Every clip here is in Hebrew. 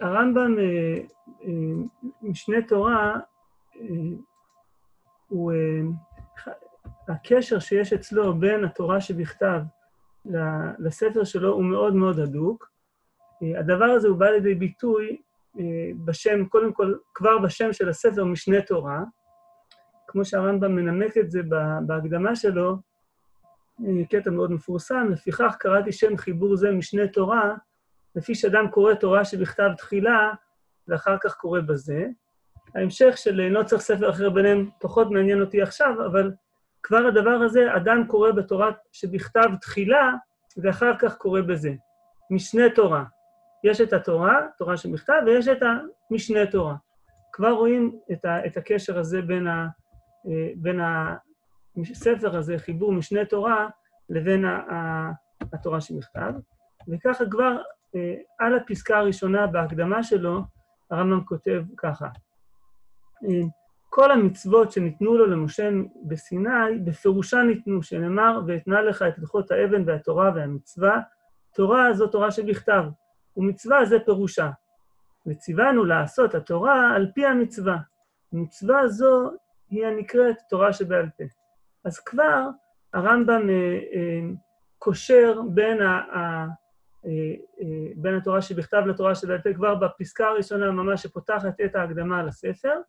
הרמב"ם, משנה תורה, הוא, הקשר שיש אצלו בין התורה שבכתב לספר שלו הוא מאוד מאוד הדוק. הדבר הזה הוא בא לידי ביטוי בשם, קודם כל, כבר בשם של הספר, משנה תורה. כמו שהרמב"ם מנמק את זה בהקדמה שלו, קטע מאוד מפורסם, לפיכך קראתי שם חיבור זה משנה תורה, לפי שאדם קורא תורה שבכתב תחילה, ואחר כך קורא בזה. ההמשך של לא צריך ספר אחר ביניהם פחות מעניין אותי עכשיו, אבל כבר הדבר הזה, אדם קורא בתורה שבכתב תחילה, ואחר כך קורא בזה. משנה תורה. יש את התורה, תורה שבכתב, ויש את המשנה תורה. כבר רואים את, ה, את הקשר הזה בין, ה, בין הספר הזה, חיבור משנה תורה, לבין ה, ה, התורה שבכתב. וככה כבר על הפסקה הראשונה בהקדמה שלו, הרמב"ם כותב ככה: כל המצוות שניתנו לו למשה בסיני, בפירושה ניתנו, שנאמר, ואתנה לך את לוחות האבן והתורה והמצווה. תורה זו תורה שבכתב, ומצווה זה פירושה. וציוונו לעשות התורה על פי המצווה. מצווה זו היא הנקראת תורה שבעל פה. אז כבר הרמב"ם אה, אה, קושר בין, ה, אה, אה, בין התורה שבכתב לתורה שבעל פה, כבר בפסקה הראשונה ממש שפותחת את ההקדמה לספר.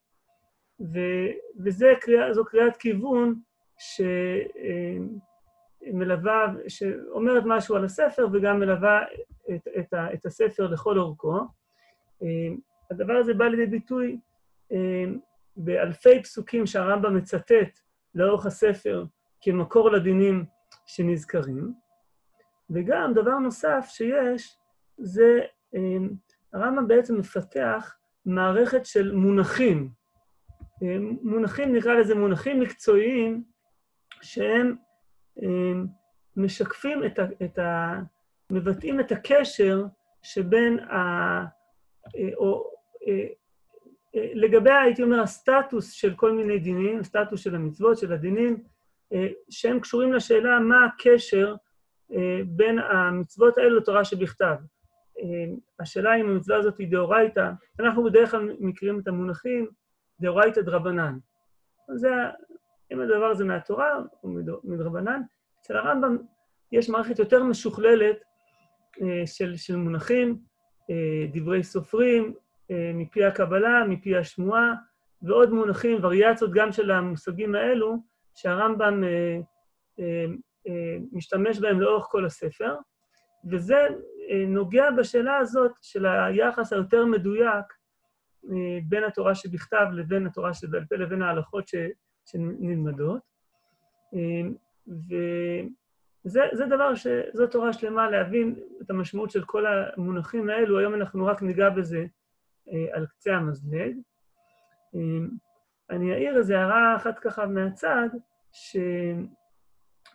וזו קריאת כיוון שמלווה, אה, שאומרת משהו על הספר וגם מלווה את, את, את הספר לכל אורכו. אה, הדבר הזה בא לידי ביטוי אה, באלפי פסוקים שהרמב"ם מצטט לאורך הספר כמקור לדינים שנזכרים. וגם דבר נוסף שיש, זה הרמב"ם בעצם מפתח מערכת של מונחים, מונחים, נקרא לזה מונחים מקצועיים, שהם משקפים את ה... את ה מבטאים את הקשר שבין ה... או לגבי, הייתי אומר, הסטטוס של כל מיני דינים, הסטטוס של המצוות, של הדינים, שהם קשורים לשאלה מה הקשר בין המצוות האלו לתורה שבכתב. השאלה אם המצווה הזאת היא דאורייתא, אנחנו בדרך כלל מכירים את המונחים דאורייתא דרבנן. זה, אם הדבר הזה מהתורה או מדרבנן, אצל הרמב"ם יש מערכת יותר משוכללת אה, של, של מונחים, אה, דברי סופרים, אה, מפי הקבלה, מפי השמועה, ועוד מונחים, וריאציות גם של המושגים האלו, שהרמב"ם משתמש בהם לאורך כל הספר, וזה נוגע בשאלה הזאת של היחס היותר מדויק בין התורה שבכתב לבין התורה שבעל פה, לבין ההלכות ש, שנלמדות. וזה דבר ש... זו תורה שלמה להבין את המשמעות של כל המונחים האלו. היום אנחנו רק ניגע בזה אה, על קצה המזלג. אני אעיר איזו הערה אחת ככה מהצד,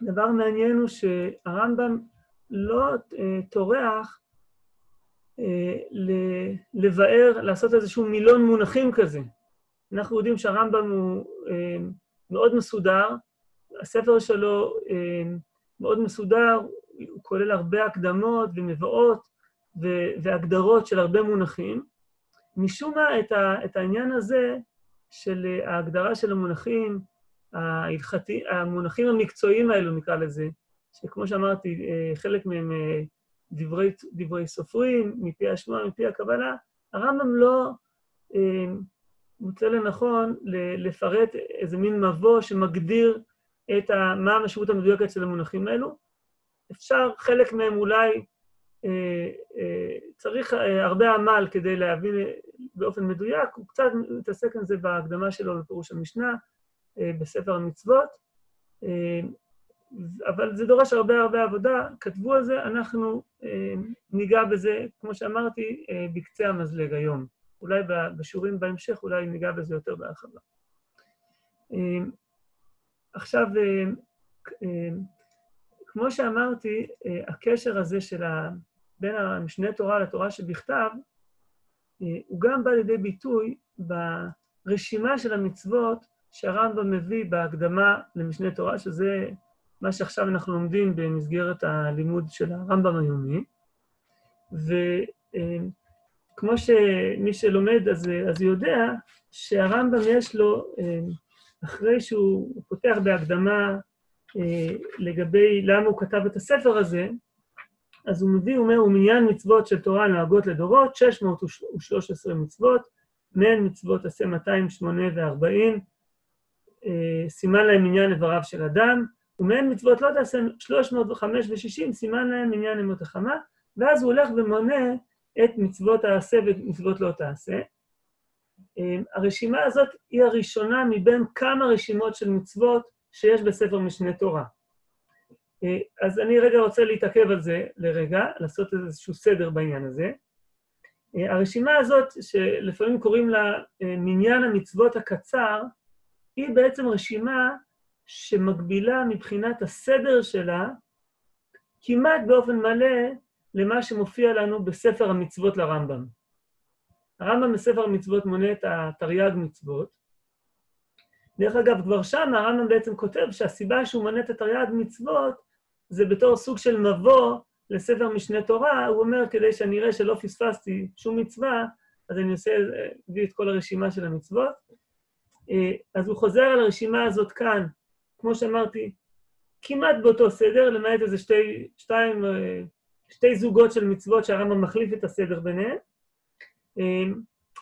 שדבר מעניין הוא שהרמב"ם לא אה, טורח אה, לבאר, לעשות איזשהו מילון מונחים כזה. אנחנו יודעים שהרמב"ם הוא אה, מאוד מסודר, הספר שלו מאוד מסודר, הוא כולל הרבה הקדמות ומבואות והגדרות של הרבה מונחים. משום מה, את, את העניין הזה של ההגדרה של המונחים, ההלכתי, המונחים המקצועיים האלו, נקרא לזה, שכמו שאמרתי, חלק מהם דברי, דברי סופרים, מפי השמועה, מפי הקבלה, הרמב"ם לא אה, מוצא לנכון לפרט איזה מין מבוא שמגדיר את ה, מה המשמעות המדויקת של המונחים האלו. אפשר, חלק מהם אולי אה, אה, צריך אה, הרבה עמל כדי להבין באופן מדויק, הוא קצת מתעסק עם זה בהקדמה שלו בפירוש המשנה, אה, בספר המצוות. אה, אבל זה דורש הרבה הרבה עבודה, כתבו על זה, אנחנו אה, ניגע בזה, כמו שאמרתי, אה, בקצה המזלג היום. אולי בשיעורים בהמשך, אולי ניגע בזה יותר בהרחבה. אה, עכשיו, אה, אה, כמו שאמרתי, אה, הקשר הזה של ה... בין המשנה תורה לתורה שבכתב, אה, הוא גם בא לידי ביטוי ברשימה של המצוות שהרמב"ם מביא בהקדמה למשנה תורה, שזה מה שעכשיו אנחנו לומדים במסגרת הלימוד של הרמב"ם היומי. וכמו שמי שלומד אז, אז יודע, שהרמב"ם יש לו, אחרי שהוא פותח בהקדמה לגבי למה הוא כתב את הספר הזה, אז הוא מביא, הוא אומר, הוא מניין מצוות של תורה נוהגות לדורות, 613 מצוות, מהן מצוות עשה 240, סימן להם מניין איבריו של אדם, ומהן מצוות לא תעשה 305 ו-60, סימן להם מניין ימות החמה, ואז הוא הולך ומונה את מצוות העשה ומצוות לא תעשה. הרשימה הזאת היא הראשונה מבין כמה רשימות של מצוות שיש בספר משנה תורה. אז אני רגע רוצה להתעכב על זה לרגע, לעשות איזשהו סדר בעניין הזה. הרשימה הזאת, שלפעמים קוראים לה מניין המצוות הקצר, היא בעצם רשימה שמקבילה מבחינת הסדר שלה כמעט באופן מלא למה שמופיע לנו בספר המצוות לרמב"ם. הרמב"ם בספר המצוות מונה את התרי"ג מצוות. דרך אגב, כבר שם הרמב"ם בעצם כותב שהסיבה שהוא מונה את התרי"ג מצוות זה בתור סוג של מבוא לספר משנה תורה, הוא אומר, כדי שאני אראה שלא פספסתי שום מצווה, אז אני עושה, הביא את כל הרשימה של המצוות. אז הוא חוזר על הרשימה הזאת כאן, כמו שאמרתי, כמעט באותו סדר, למעט איזה שתי, שתיים, שתי זוגות של מצוות שהרמב"ם מחליף את הסדר ביניהם.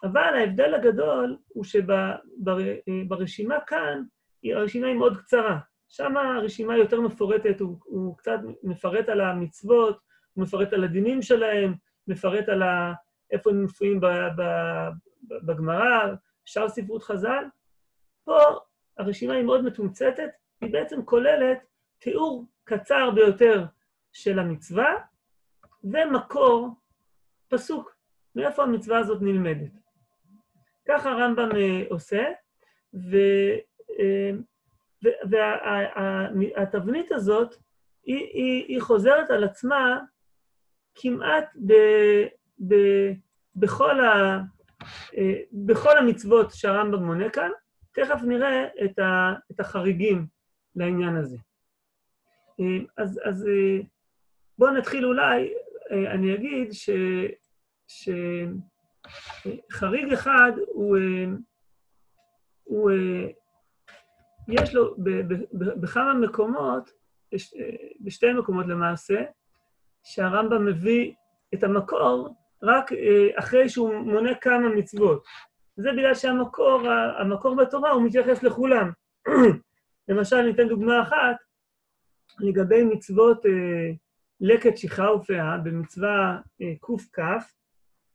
אבל ההבדל הגדול הוא שברשימה כאן, הרשימה היא מאוד קצרה. שם הרשימה יותר מפורטת, הוא, הוא קצת מפרט על המצוות, הוא מפרט על הדינים שלהם, מפרט על ה... איפה הם מופיעים בגמרא, שאר ספרות חז"ל. פה הרשימה היא מאוד מתומצתת, היא בעצם כוללת תיאור קצר ביותר של המצווה, ומקור, פסוק, מאיפה המצווה הזאת נלמדת. ככה הרמב"ם עושה, ו... והתבנית הזאת, היא, היא, היא חוזרת על עצמה כמעט ב, ב, בכל, ה, בכל המצוות שהרמב"ם מונה כאן. תכף נראה את, ה, את החריגים לעניין הזה. אז, אז בואו נתחיל אולי, אני אגיד ש, שחריג אחד הוא, הוא יש לו בכמה מקומות, בשתי מקומות למעשה, שהרמב"ם מביא את המקור רק אחרי שהוא מונה כמה מצוות. זה בגלל שהמקור, המקור בתורה הוא מתייחס לכולם. למשל, ניתן דוגמה אחת, לגבי מצוות לקט, שכחה ופאה, במצווה קכ,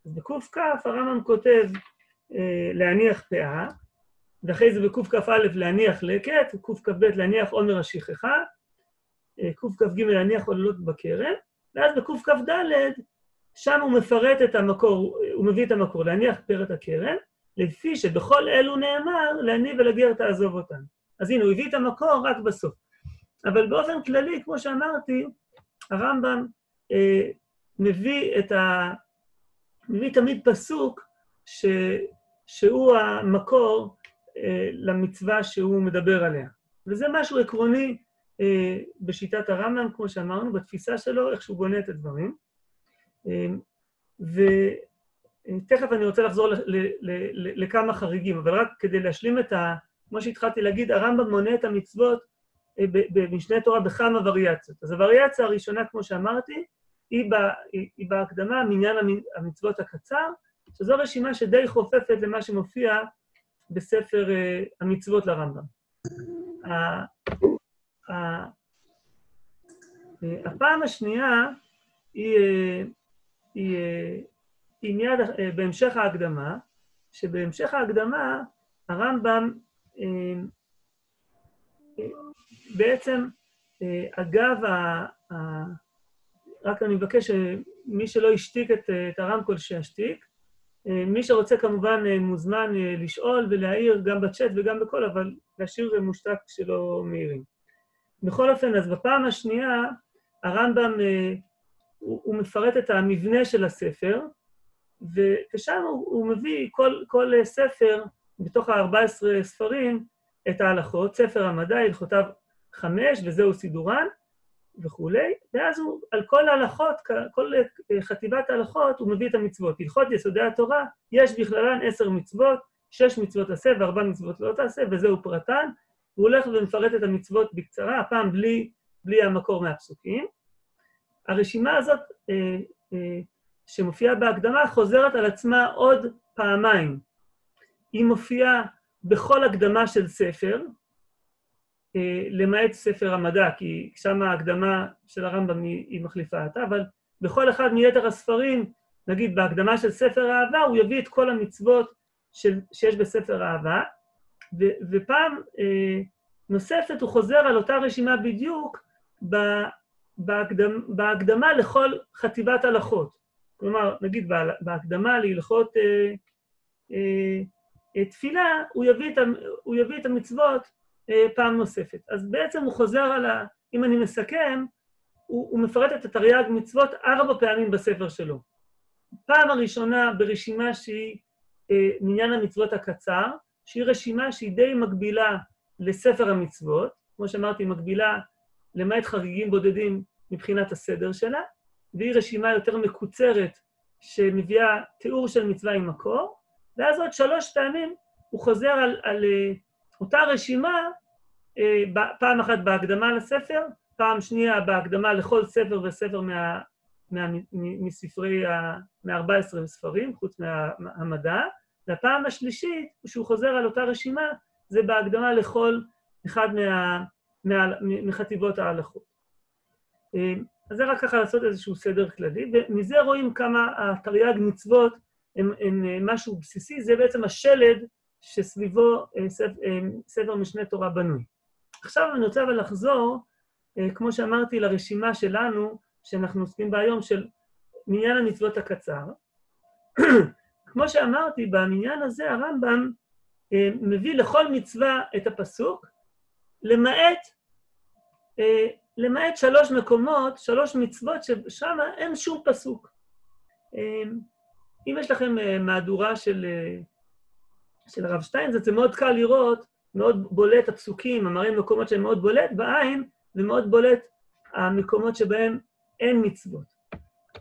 אז בקכ הרמב"ם כותב להניח פאה, ואחרי זה בקכ"א להניח לקט, קכ"ב להניח עומר השכחה, קכ"ג להניח עוללות בכרם, ואז בקכ"ד, שם הוא מפרט את המקור, הוא מביא את המקור, להניח פרט הכרם, לפי שבכל אלו נאמר, להניב ולגר תעזוב אותם. אז הנה, הוא הביא את המקור רק בסוף. אבל באופן כללי, כמו שאמרתי, הרמב"ם אה, מביא את ה... מביא תמיד פסוק ש... שהוא המקור אה, למצווה שהוא מדבר עליה. וזה משהו עקרוני אה, בשיטת הרמב"ם, כמו שאמרנו, בתפיסה שלו, איך שהוא בונה את הדברים. אה, ותכף אני רוצה לחזור לכמה חריגים, אבל רק כדי להשלים את ה... כמו שהתחלתי להגיד, הרמב"ם מונה את המצוות במשנה תורה בכמה וריאציות. אז הווריאציה הראשונה, כמו שאמרתי, היא, בה, היא בהקדמה, מניין המצוות הקצר, שזו רשימה שדי חופפת למה שמופיע בספר uh, המצוות לרמב"ם. Uh, הפעם השנייה היא, היא מיד uh, בהמשך ההקדמה, שבהמשך ההקדמה הרמב"ם uh, בעצם, uh, אגב, ה, ה, רק אני מבקש שמי שלא השתיק את, את הרמקול שישתיק, מי שרוצה כמובן מוזמן לשאול ולהעיר גם בצ'אט וגם בכל, אבל להשאיר מושתק שלא מעירים. בכל אופן, אז בפעם השנייה, הרמב"ם, הוא, הוא מפרט את המבנה של הספר, ושם הוא, הוא מביא כל, כל ספר, בתוך ה-14 ספרים, את ההלכות, ספר המדע, הלכותיו חמש, וזהו סידורן, וכולי, ואז הוא, על כל ההלכות, כל חטיבת ההלכות, הוא מביא את המצוות. הלכות יסודי התורה, יש בכללן עשר מצוות, שש מצוות עשה וארבע מצוות לא תעשה, וזהו פרטן. הוא הולך ומפרט את המצוות בקצרה, הפעם בלי, בלי המקור מהפסוקים. הרשימה הזאת, אה, אה, שמופיעה בהקדמה, חוזרת על עצמה עוד פעמיים. היא מופיעה בכל הקדמה של ספר, אה, למעט ספר המדע, כי שם ההקדמה של הרמב"ם היא, מחליפה אותה, אבל בכל אחד מיתר הספרים, נגיד בהקדמה של ספר האהבה, הוא יביא את כל המצוות של, שיש בספר האהבה, ו, ופעם אה, נוספת הוא חוזר על אותה רשימה בדיוק ב, בהקדמה, בהקדמה לכל חטיבת הלכות. כלומר, נגיד בהקדמה להלכות אה, אה, אה, תפילה, הוא יביא, את, הוא יביא את המצוות אה, פעם נוספת. אז בעצם הוא חוזר על ה... אם אני מסכם, הוא, הוא מפרט את התרי"ג מצוות ארבע פעמים בספר שלו. פעם הראשונה ברשימה שהיא אה, מניין המצוות הקצר, שהיא רשימה שהיא די מקבילה לספר המצוות, כמו שאמרתי, מקבילה למעט חריגים בודדים מבחינת הסדר שלה, והיא רשימה יותר מקוצרת שמביאה תיאור של מצווה עם מקור, ואז עוד שלוש פעמים הוא חוזר על, על uh, אותה רשימה, uh, פעם אחת בהקדמה לספר, פעם שנייה בהקדמה לכל ספר וספר מה, מה, מספרי, ה, מ-14 ספרים, חוץ מהמדע, והפעם השלישית, כשהוא חוזר על אותה רשימה, זה בהקדמה לכל אחד מה, מה, מחטיבות ההלכות. אה, אז זה רק ככה לעשות איזשהו סדר כללי, ומזה רואים כמה התרי"ג מצוות הם, הם אה, משהו בסיסי, זה בעצם השלד שסביבו אה, ספר משנה תורה בנוי. עכשיו אני רוצה אבל לחזור, כמו שאמרתי, לרשימה שלנו, שאנחנו עוסקים בה היום, של מניין המצוות הקצר. כמו שאמרתי, במניין הזה הרמב"ם מביא לכל מצווה את הפסוק, למעט למעט שלוש מקומות, שלוש מצוות, ששם אין שום פסוק. אמ, אם יש לכם אה, מהדורה של, אה, של הרב שטיינזרץ, זה מאוד קל לראות, מאוד בולט הפסוקים, המראים מקומות שהם מאוד בולט בעין, ומאוד בולט המקומות שבהם אין מצוות.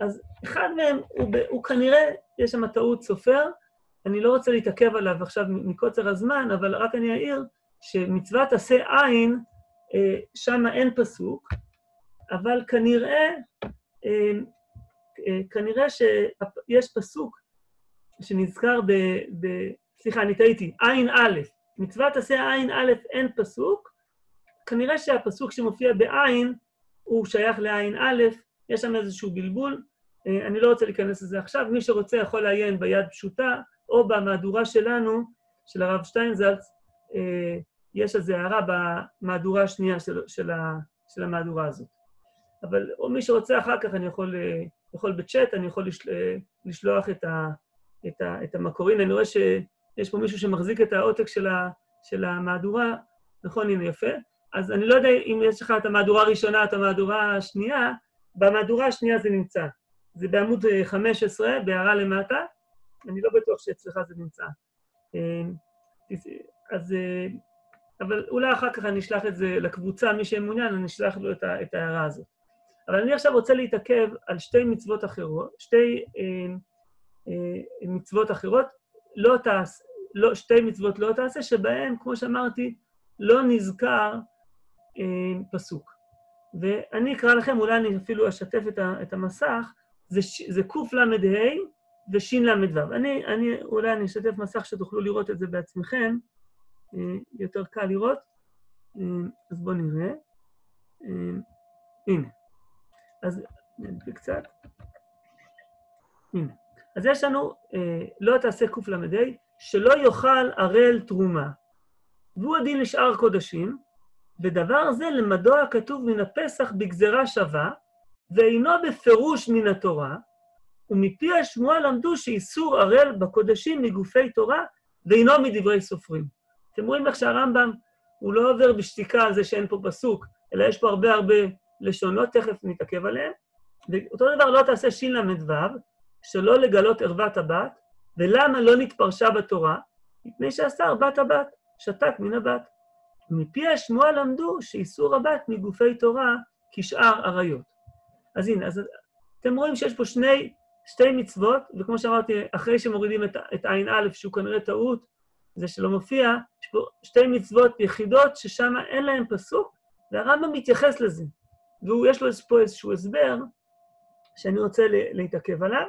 אז אחד מהם הוא, הוא כנראה, יש שם טעות סופר, אני לא רוצה להתעכב עליו עכשיו מקוצר הזמן, אבל רק אני אעיר שמצוות עשה עין, שם אין פסוק, אבל כנראה, אה, אה, כנראה שיש פסוק שנזכר ב... ב סליחה, אני טעיתי, עין א', מצוות עשה עין א', אין פסוק, כנראה שהפסוק שמופיע בעין הוא שייך לעין א', יש שם איזשהו בלבול, אני לא רוצה להיכנס לזה עכשיו, מי שרוצה יכול לעיין ביד פשוטה, או במהדורה שלנו, של הרב שטיינזלץ, יש איזו הערה במהדורה השנייה של, של, ה, של המהדורה הזאת. אבל או מי שרוצה אחר כך, אני יכול, יכול בצ'אט, אני יכול לשל, לשלוח את, ה, את, ה, את המקורין. אני רואה שיש פה מישהו שמחזיק את העותק של, ה, של המהדורה, נכון, הנה יפה. אז אני לא יודע אם יש לך את המהדורה הראשונה, או את המהדורה השנייה, במהדורה השנייה זה נמצא. זה בעמוד 15, בהערה למטה, אני לא בטוח שאצלך זה נמצא. אז אבל אולי אחר כך אני אשלח את זה לקבוצה, מי שמעוניין, אני אשלח לו את, את ההערה הזאת. אבל אני עכשיו רוצה להתעכב על שתי מצוות אחרות, שתי אה, אה, מצוות אחרות, לא תעש, לא, שתי מצוות לא תעשה, שבהן, כמו שאמרתי, לא נזכר אה, פסוק. ואני אקרא לכם, אולי אני אפילו אשתף את, ה, את המסך, זה, זה קל"ה ושל"ו. אני, אני, אולי אני אשתף מסך שתוכלו לראות את זה בעצמכם. אה, יותר קל לראות. אה, אז בואו נראה. אה, הנה. אז נדבר קצת. הנה. אז יש לנו, לא תעשה קל"ה, שלא יאכל ערל תרומה. והוא הדין לשאר קודשים, ודבר זה למדוע הכתוב מן הפסח בגזרה שווה, ואינו בפירוש מן התורה, ומפי השמועה למדו שאיסור ערל בקודשים מגופי תורה, ואינו מדברי סופרים. אתם רואים איך שהרמב"ם, הוא לא עובר בשתיקה על זה שאין פה פסוק, אלא יש פה הרבה הרבה לשונות, תכף נתעכב עליהן. ואותו דבר לא תעשה של"ו, שלא לגלות ערוות הבת, ולמה לא נתפרשה בתורה? מפני שאסר בת הבת, שתק מן הבת. מפי השמועה למדו שאיסור הבת מגופי תורה כשאר עריות. אז הנה, אז אתם רואים שיש פה שני, שתי מצוות, וכמו שאמרתי, אחרי שמורידים את, את עין א', שהוא כנראה טעות, זה שלא מופיע, יש פה שתי מצוות יחידות ששם אין להן פסוק, והרמב"ם מתייחס לזה. ויש לו פה איזשהו הסבר שאני רוצה להתעכב עליו.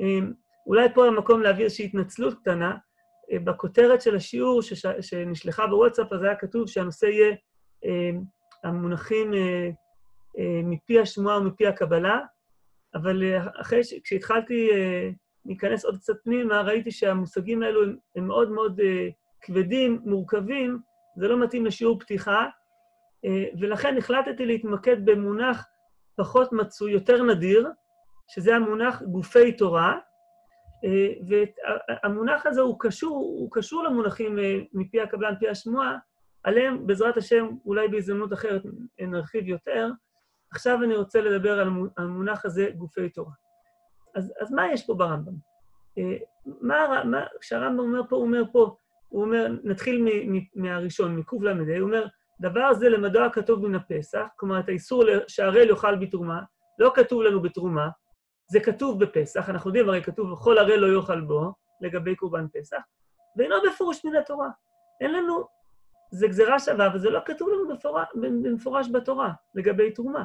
אמ, אולי פה המקום להביא איזושהי התנצלות קטנה. אה, בכותרת של השיעור שש... שנשלחה בוואטסאפ, אז היה כתוב שהנושא יהיה אמ, המונחים אה, אה, מפי השמועה ומפי הקבלה, אבל אחרי ש... כשהתחלתי להיכנס עוד קצת פנימה, ראיתי שהמושגים האלו הם, הם מאוד מאוד כבדים, מורכבים, זה לא מתאים לשיעור פתיחה, ולכן החלטתי להתמקד במונח פחות מצוי, יותר נדיר, שזה המונח גופי תורה, והמונח הזה הוא קשור, הוא קשור למונחים מפי הקבלה, מפי השמועה, עליהם בעזרת השם, אולי בהזדמנות אחרת נרחיב יותר. עכשיו אני רוצה לדבר על המונח הזה, גופי תורה. אז, אז מה יש פה ברמב"ם? מה, מה, כשהרמב"ם אומר פה, הוא אומר פה, הוא אומר, נתחיל מ, מ, מהראשון, מקל"ה, הוא אומר, דבר זה למדוע כתוב מן הפסח, כלומר, את האיסור שהראל יאכל בתרומה, לא כתוב לנו בתרומה, זה כתוב בפסח, אנחנו יודעים, הרי כתוב, וכל הראל לא יאכל בו, לגבי קורבן פסח, ואינו בפירוש מן התורה. אין לנו, זה גזירה שווה, אבל זה לא כתוב לנו בפורש, במפורש בתורה, לגבי תרומה.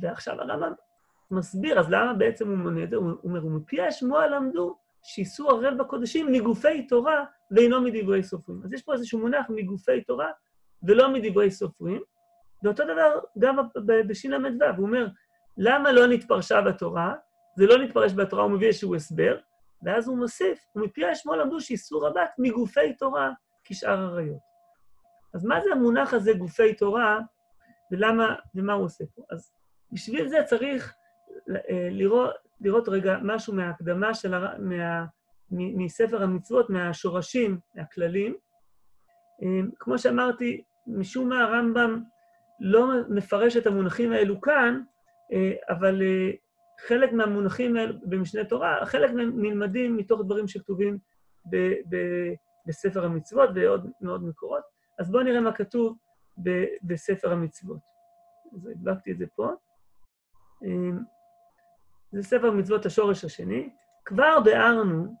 ועכשיו הרמב"ם מסביר, אז למה בעצם הוא מונה את זה? הוא אומר, ומפי השמועה למדו שאיסור ערל בקודשים מגופי תורה ואינו מדברי סופרים. אז יש פה איזשהו מונח מגופי תורה ולא מדברי סופרים, ואותו דבר גם בשל"ו, הוא אומר, למה לא נתפרשה בתורה? זה לא נתפרש בתורה, הוא מביא איזשהו הסבר, ואז הוא מוסיף, ומפי השמוע למדו שאיסור רבת מגופי תורה כשאר עריות. אז מה זה המונח הזה, גופי תורה, ולמה, ומה הוא עושה פה? אז בשביל זה צריך לראות, לראות רגע משהו מההקדמה של, הר... מה... מספר המצוות, מהשורשים, מהכללים. אה, כמו שאמרתי, משום מה הרמב"ם לא מפרש את המונחים האלו כאן, אה, אבל אה, חלק מהמונחים האלה במשנה תורה, חלק מהם נלמדים מתוך דברים שכתובים ב- ב- בספר המצוות ועוד מאוד מקורות. אז בואו נראה מה כתוב ב- בספר המצוות. אז הדבקתי את זה פה. אה, זה ספר מצוות השורש השני. כבר ביארנו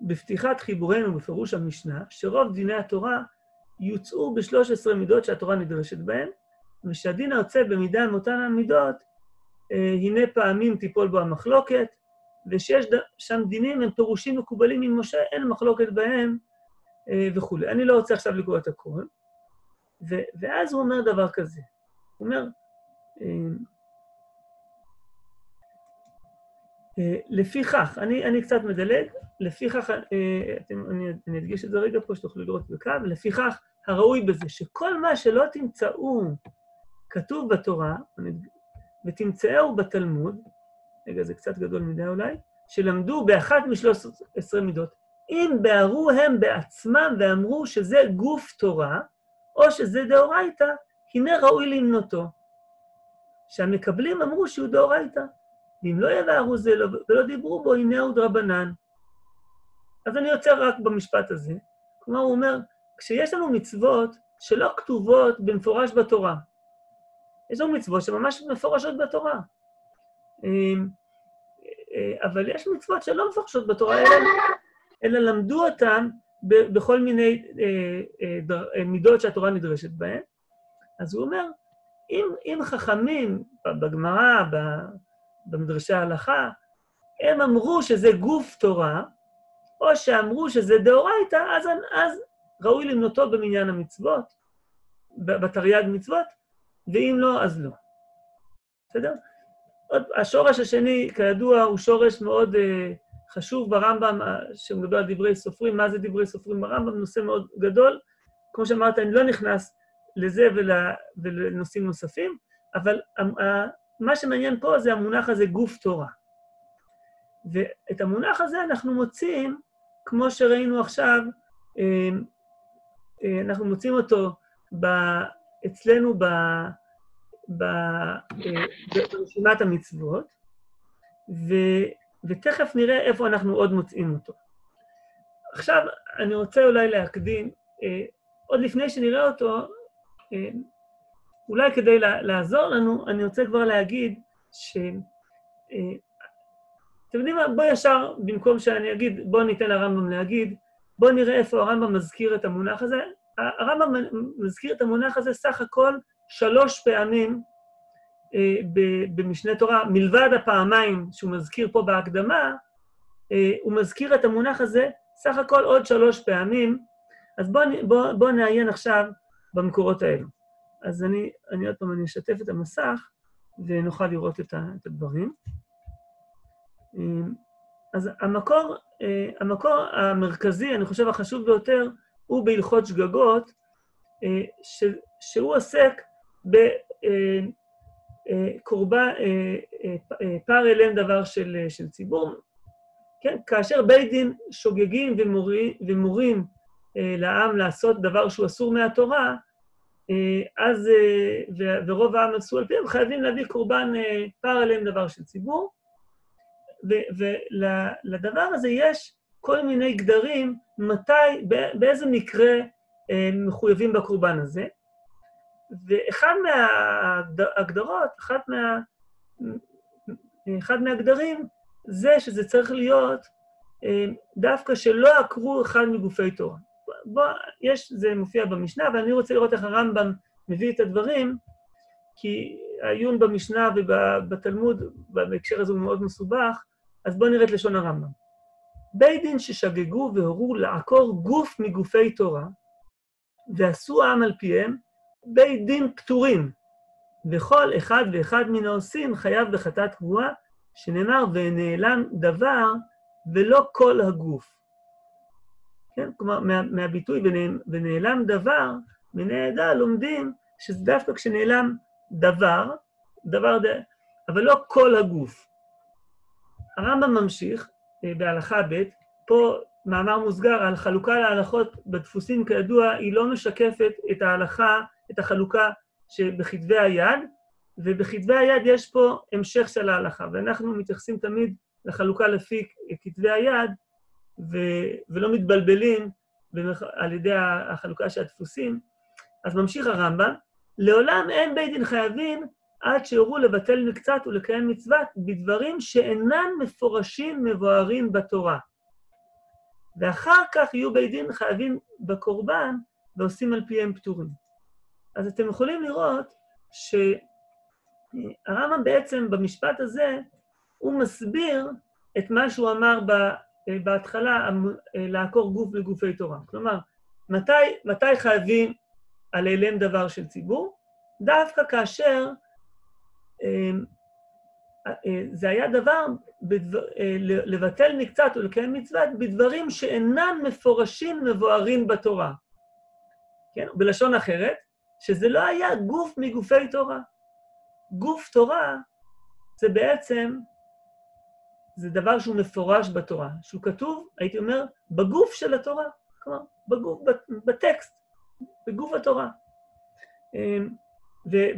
בפתיחת חיבורנו בפירוש המשנה, שרוב דיני התורה יוצאו ב-13 מידות שהתורה נדרשת בהן, ושהדין היוצא במידה מאותן המידות, אה, הנה פעמים תיפול בו המחלוקת, ושיש שם דינים, הם פירושים מקובלים עם משה, אין מחלוקת בהם אה, וכולי. אני לא רוצה עכשיו לקרוא את הכול. ואז הוא אומר דבר כזה. הוא אומר, לפיכך, אני, אני קצת מדלג, לפיכך, אני, אני אדגיש את זה רגע פה, שתוכלו לראות בקו, לפיכך הראוי בזה שכל מה שלא תמצאו כתוב בתורה, ותמצאהו בתלמוד, רגע, זה קצת גדול מדי אולי, שלמדו באחת משלוש עשרה מידות, אם בערו הם בעצמם ואמרו שזה גוף תורה, או שזה דאורייתא, הנה ראוי למנותו. שהמקבלים אמרו שהוא דאורייתא, ואם לא יבערו זה לא, ולא דיברו בו, הנה הוא דרבנן. אז אני עוצר רק במשפט הזה. כלומר, הוא אומר, כשיש לנו מצוות שלא כתובות במפורש בתורה, יש לנו מצוות שממש מפורשות בתורה. אמ, אה, אבל יש מצוות שלא מפורשות בתורה, אלא, אלא למדו אותן בכל מיני אה, אה, מידות שהתורה נדרשת בהן. אז הוא אומר, אם, אם חכמים בגמרא, במדרשי ההלכה, הם אמרו שזה גוף תורה, או שאמרו שזה דאורייתא, אז, אז ראוי למנותו במניין המצוות, בתרי"ג מצוות, ואם לא, אז לא. בסדר? עוד, השורש השני, כידוע, הוא שורש מאוד uh, חשוב ברמב"ם, uh, שמדבר על דברי סופרים. מה זה דברי סופרים ברמב"ם? נושא מאוד גדול. כמו שאמרת, אני לא נכנס לזה ול, ולנושאים נוספים, אבל uh, מה שמעניין פה זה המונח הזה, גוף תורה. ואת המונח הזה אנחנו מוצאים, כמו שראינו עכשיו, uh, uh, אנחנו מוצאים אותו ב, אצלנו ב, ב, אה, ברשימת המצוות, ו, ותכף נראה איפה אנחנו עוד מוצאים אותו. עכשיו, אני רוצה אולי להקדים, אה, עוד לפני שנראה אותו, אה, אולי כדי לעזור לנו, אני רוצה כבר להגיד ש... אתם יודעים מה? בואו ישר, במקום שאני אגיד, בואו ניתן לרמב"ם להגיד, בואו נראה איפה הרמב"ם מזכיר את המונח הזה. הרמב"ם מזכיר את המונח הזה סך הכל שלוש פעמים אה, במשנה תורה, מלבד הפעמיים שהוא מזכיר פה בהקדמה, אה, הוא מזכיר את המונח הזה סך הכל עוד שלוש פעמים. אז בואו בוא, בוא נעיין עכשיו במקורות האלו. אז אני, אני עוד פעם, אני אשתף את המסך ונוכל לראות את, הדברים. אה, אז המקור, המקור המרכזי, אני חושב הפחשוב ביותר, הוא בהלכות שגגות, ש, שהוא עוסק בקורבן, פער אליהם דבר של, של ציבור. כן? כאשר בית דין שוגגים ומורים, ומורים לעם לעשות דבר שהוא אסור מהתורה, אז, ורוב העם עשו על פיהם, חייבים להביא קורבן פער אליהם דבר של ציבור. ולדבר הזה יש כל מיני גדרים, מתי, באיזה מקרה מחויבים בקורבן הזה. ואחד מההגדרות, אחד, מה, אחד מהגדרים, זה שזה צריך להיות דווקא שלא עקרו אחד מגופי תורה. בוא, יש, זה מופיע במשנה, ואני רוצה לראות איך הרמב"ם מביא את הדברים, כי העיון במשנה ובתלמוד, בהקשר הזה הוא מאוד מסובך, אז בואו נראה את לשון הרמב"ם. בית דין ששגגו והורו לעקור גוף מגופי תורה, ועשו העם על פיהם, בית דין פטורים, וכל אחד ואחד מן העושים חייב בחטאת קבועה, שנאמר, ונעלם דבר ולא כל הגוף. כן? כלומר, מה, מהביטוי ונעלם דבר, מן העדה לומדים שזה דווקא כשנעלם דבר, דבר ד... אבל לא כל הגוף. הרמב"ם ממשיך אה, בהלכה ב', פה מאמר מוסגר על חלוקה להלכות בדפוסים, כידוע, היא לא משקפת את ההלכה, את החלוקה שבכתבי היד, ובכתבי היד יש פה המשך של ההלכה, ואנחנו מתייחסים תמיד לחלוקה לפי כתבי היד, ו- ולא מתבלבלים על ידי החלוקה של הדפוסים. אז ממשיך הרמב"ם, לעולם אין בית דין חייבים עד שיורו לבטל מקצת ולקיים מצוות בדברים שאינם מפורשים מבוארים בתורה. ואחר כך יהיו בית דין חייבים בקורבן ועושים על פיהם פטורים. אז אתם יכולים לראות שהרמב"ם בעצם במשפט הזה, הוא מסביר את מה שהוא אמר בהתחלה, לעקור גוף לגופי תורה. כלומר, מתי, מתי חייבים על אליהם דבר של ציבור? דווקא כאשר אמ, אה, זה היה דבר בדבר, אה, לבטל מקצת ולקיים מצוות בדברים שאינם מפורשים מבוארים בתורה. כן? בלשון אחרת, שזה לא היה גוף מגופי תורה. גוף תורה זה בעצם, זה דבר שהוא מפורש בתורה, שהוא כתוב, הייתי אומר, בגוף של התורה, כלומר, בגוף, בטקסט, בגוף התורה. אמ,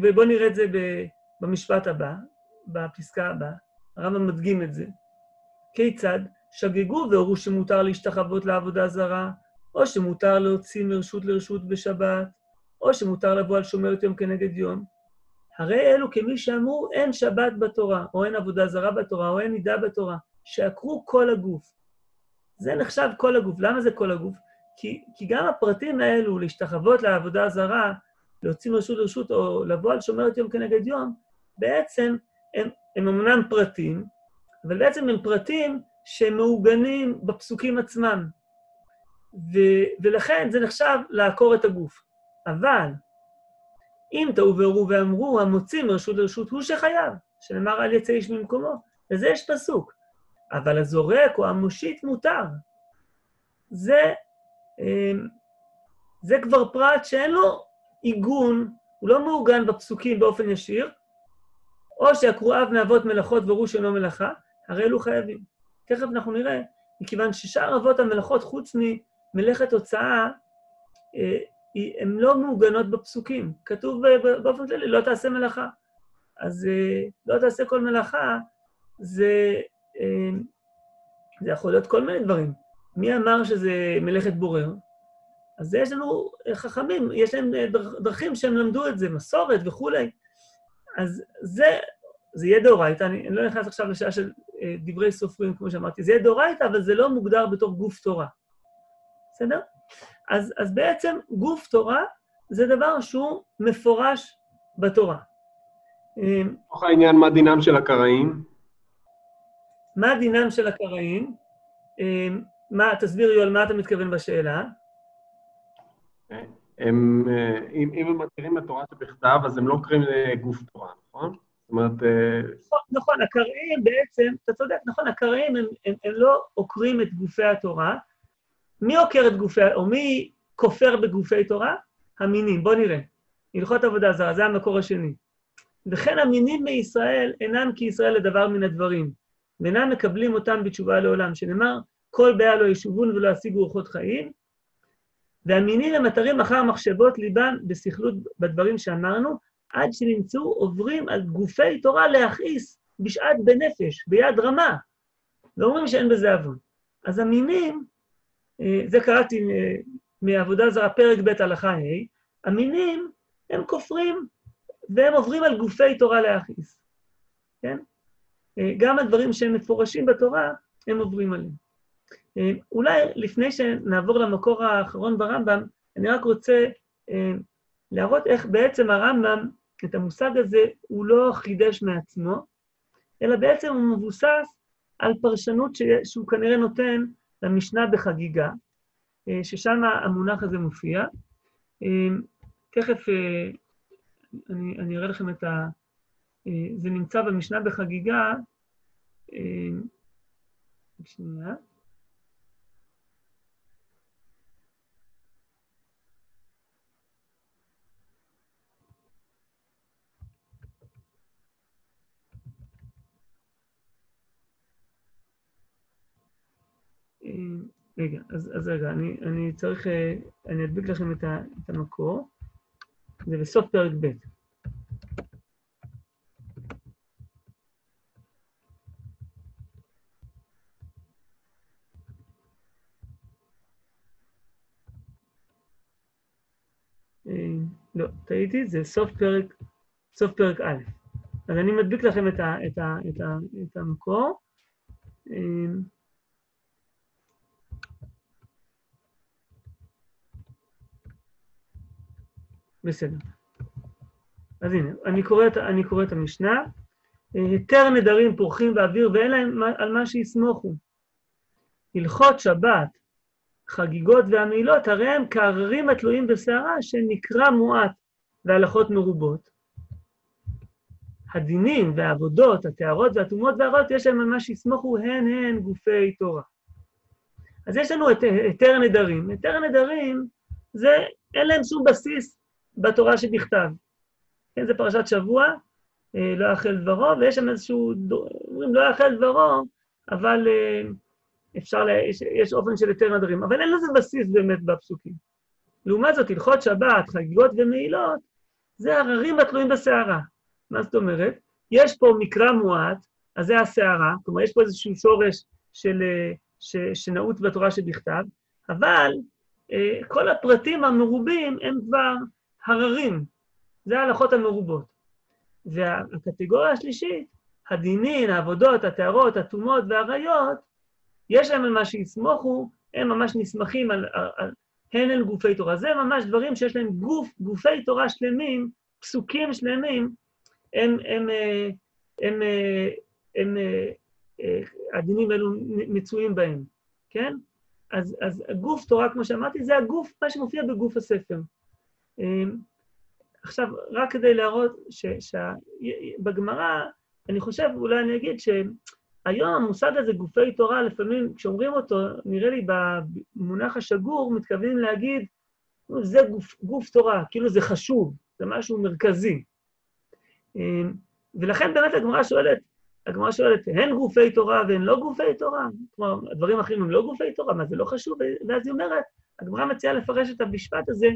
ובואו נראה את זה במשפט הבא, בפסקה הבאה, הרמב"ם מדגים את זה. כיצד? שגגו והורו שמותר להשתחוות לעבודה זרה, או שמותר להוציא מרשות לרשות בשבת, או שמותר לבוא על שומרת יום כנגד יום. הרי אלו כמי שאמרו אין שבת בתורה, או אין עבודה זרה בתורה, או אין נידה בתורה, שעקרו כל הגוף. זה נחשב כל הגוף. למה זה כל הגוף? כי, כי גם הפרטים האלו, להשתחוות לעבודה הזרה, להוציא מרשות לרשות, או לבוא על שומרת יום כנגד יום, בעצם הם, הם אמנם פרטים, אבל בעצם הם פרטים שמעוגנים בפסוקים עצמם. ו, ולכן זה נחשב לעקור את הגוף. אבל אם טעו והורו ואמרו, המוציא מרשות לרשות הוא שחייב, שנאמר אל יצא איש ממקומו. לזה יש פסוק. אבל הזורק או המושיט מותר. זה, אמ, זה כבר פרט שאין לו עיגון, הוא לא מעוגן בפסוקים באופן ישיר, או שעקרו אב מאבות מלאכות וראש אינו מלאכה, הרי אלו חייבים. תכף אנחנו נראה, מכיוון ששאר אבות המלאכות, חוץ ממלאכת הוצאה, אה, הן לא מעוגנות בפסוקים. כתוב באופן כללי, לא תעשה מלאכה. אז אה, לא תעשה כל מלאכה, זה, אה, זה יכול להיות כל מיני דברים. מי אמר שזה מלאכת בורר? אז יש לנו חכמים, יש להם דרכים שהם למדו את זה, מסורת וכולי. אז זה, זה יהיה דאורייתא, אני, אני לא נכנס עכשיו לשאלה של אה, דברי סופרים, כמו שאמרתי, זה יהיה דאורייתא, אבל זה לא מוגדר בתור גוף תורה. בסדר? אז, אז בעצם גוף תורה זה דבר שהוא מפורש בתורה. בתוך העניין, מה דינם של הקראים? מה דינם של הקראים? מה, תסביר יואל, מה אתה מתכוון בשאלה? הם, אם, אם הם מכירים את תורה שבכתב, אז הם לא קוראים לגוף תורה, נכון? זאת אומרת... נכון, נכון, הקראים בעצם, אתה צודק, נכון, הקראים הם, הם, הם לא עוקרים את גופי התורה. מי עוקר את גופי, או מי כופר בגופי תורה? המינים. בואו נראה. הלכות עבודה זרה, זה המקור השני. וכן המינים מישראל אינם כישראל לדבר מן הדברים, ואינם מקבלים אותם בתשובה לעולם, שנאמר, כל בעיה לא ישובון ולא ישיגו אורחות חיים, והמינים הם אתרים אחר מחשבות ליבם בסכלות בדברים שאמרנו, עד שנמצאו עוברים על גופי תורה להכעיס בשעת בנפש, ביד רמה, ואומרים שאין בזה עוון. אז המינים, זה קראתי אה, מעבודה זרה, פרק ב' הלכה ה', המינים הם כופרים והם עוברים על גופי תורה להכעיס, כן? אה, גם הדברים שהם מפורשים בתורה, הם עוברים עליהם. אה, אולי לפני שנעבור למקור האחרון ברמב"ם, אני רק רוצה אה, להראות איך בעצם הרמב"ם, את המושג הזה, הוא לא חידש מעצמו, אלא בעצם הוא מבוסס על פרשנות שהוא כנראה נותן למשנה בחגיגה, אה, ששם המונח הזה מופיע. תכף אני, אני אראה לכם את ה... זה נמצא במשנה בחגיגה. שנייה. רגע, אז, אז רגע, אני, אני צריך, אה, אני אדביק לכם את, ה, את המקור. זה בסוף פרק ב'. אה, לא, טעיתי, זה סוף פרק, סוף פרק א'. אז אני מדביק לכם את, ה, את, ה, את, ה, את המקור. בסדר. אז הנה, אני קורא את, אני קורא את המשנה. היתר נדרים פורחים באוויר ואין להם על מה שיסמוכו. הלכות שבת, חגיגות והמעילות, הרי הם כעררים התלויים בסערה שנקרא מועט והלכות מרובות. הדינים והעבודות, הטהרות והטומאות והרעות, יש להם על מה שיסמוכו הן הן גופי תורה. אז יש לנו את היתר נדרים. היתר נדרים, זה, אין להם שום בסיס בתורה שבכתב. כן, זה פרשת שבוע, אה, לא יאכל דברו, ויש שם איזשהו, אומרים לא יאכל דברו, אבל אה, אפשר, לה, יש, יש אופן של היתר נדרים, אבל אין לזה בסיס באמת בפסוקים. לעומת זאת, הלכות שבת, חגיגות ומעילות, זה הררים התלויים בסערה. מה זאת אומרת? יש פה מקרא מועט, אז זה הסערה, כלומר, יש פה איזשהו שורש של, אה, ש, שנעוץ בתורה שבכתב, אבל כל הפרטים המרובים הם כבר הררים, זה ההלכות המרובות. והקטגוריה השלישית, הדינין, העבודות, הטהרות, הטומאות והעריות, יש להם על מה שיסמוכו, הם ממש נסמכים על, על, על הן אל גופי תורה. זה ממש דברים שיש להם גוף, גופי תורה שלמים, פסוקים שלמים, הם, הם, הם, הם, הם, הם הדינים האלו מצויים בהם, כן? אז, אז הגוף תורה, כמו שאמרתי, זה הגוף, מה שמופיע בגוף הספר. אמ, עכשיו, רק כדי להראות שבגמרא, אני חושב, אולי אני אגיד שהיום המושג הזה, גופי תורה, לפעמים כשאומרים אותו, נראה לי במונח השגור, מתכוונים להגיד, זה גוף, גוף תורה, כאילו זה חשוב, זה משהו מרכזי. אמ, ולכן באמת הגמרא שואלת, הגמרא שואלת, הן גופי תורה והן לא גופי תורה? כלומר, הדברים האחרים הם לא גופי תורה, מה זה לא חשוב? ואז היא אומרת, הגמרא מציעה לפרש את המשפט הזה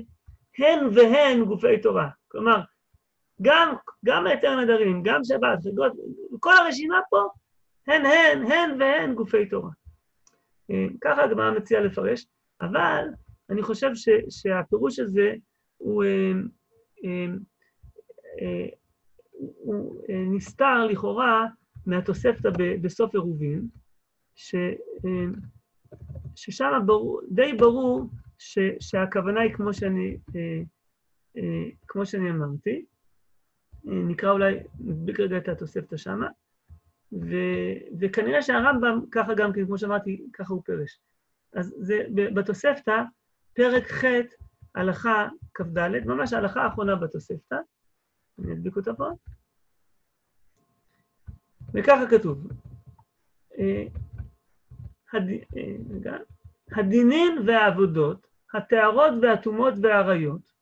הן והן גופי תורה. כלומר, גם, גם היתר נדרים, גם שבת, חגות, כל הרשימה פה, הן הן, הן והן גופי תורה. אה, ככה הגמרא מציעה לפרש, אבל אני חושב ש, שהפירוש הזה הוא, אה, אה, הוא נסתר לכאורה מהתוספתא בסוף עירובין, ש, ששם די ברור ש, שהכוונה היא כמו שאני, אה, אה, כמו שאני אמרתי. אה, נקרא אולי, נדביק רגע את התוספתא שמה. ו, וכנראה שהרמב"ם, ככה גם כמו שאמרתי, ככה הוא פירש. אז זה בתוספתא, פרק ח', הלכה כ"ד, ממש ההלכה האחרונה בתוספתא. אני אדביק אותה פה. וככה כתוב, הד... הדינין והעבודות, הטהרות והטומאות והאריות,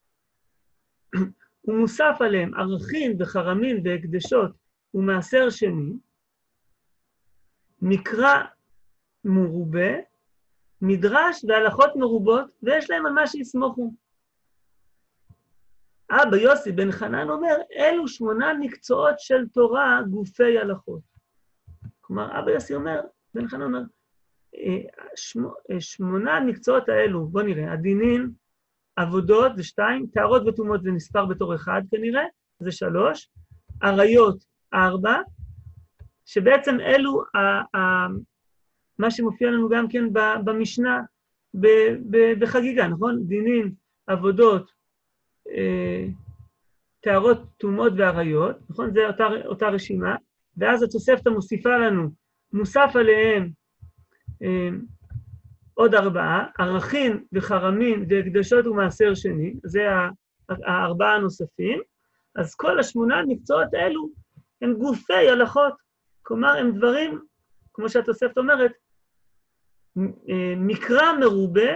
ומוסף עליהם ערכים וחרמים והקדשות ומעשר שני, מקרא מרובה, מדרש והלכות מרובות, ויש להם על מה שיסמוכו. אבא יוסי בן חנן אומר, אלו שמונה מקצועות של תורה גופי הלכות. כלומר, אבא יוסי אומר, בן חנן אומר, שמונה המקצועות האלו, בואו נראה, הדינים, עבודות זה שתיים, טהרות וטומאות זה נספר בתור אחד כנראה, זה שלוש, עריות, ארבע, שבעצם אלו ה, ה, מה שמופיע לנו גם כן במשנה ב, ב, בחגיגה, נכון? דינים, עבודות, אה, טהרות, טומאות ועריות, נכון? זו אותה, אותה רשימה, ואז התוספתא מוסיפה לנו, מוסף עליהם אה, עוד ארבעה, ערכים וחרמים והקדשות ומעשר שני, זה הארבעה הנוספים, אז כל השמונה מקצועות האלו הם גופי הלכות, כלומר הם דברים, כמו שהתוספת אומרת, אה, מקרא מרובה,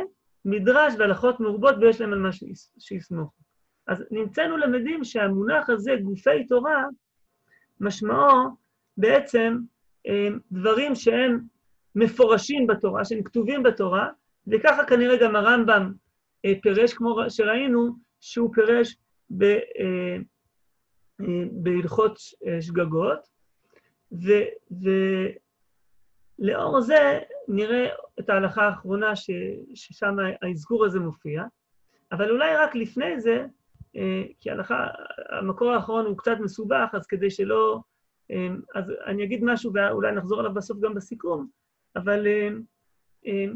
מדרש והלכות מרובות ויש להם על מה שיסמוכו. אז נמצאנו למדים שהמונח הזה, גופי תורה, משמעו בעצם אה, דברים שהם מפורשים בתורה, שהם כתובים בתורה, וככה כנראה גם הרמב"ם אה, פירש, כמו שראינו, שהוא פירש ב, אה, אה, בהלכות שגגות, ולאור זה נראה את ההלכה האחרונה ש, ששם האזכור הזה מופיע, אבל אולי רק לפני זה, כי ההלכה, המקור האחרון הוא קצת מסובך, אז כדי שלא... אז אני אגיד משהו ואולי נחזור עליו בסוף גם בסיכום, אבל אה, אה,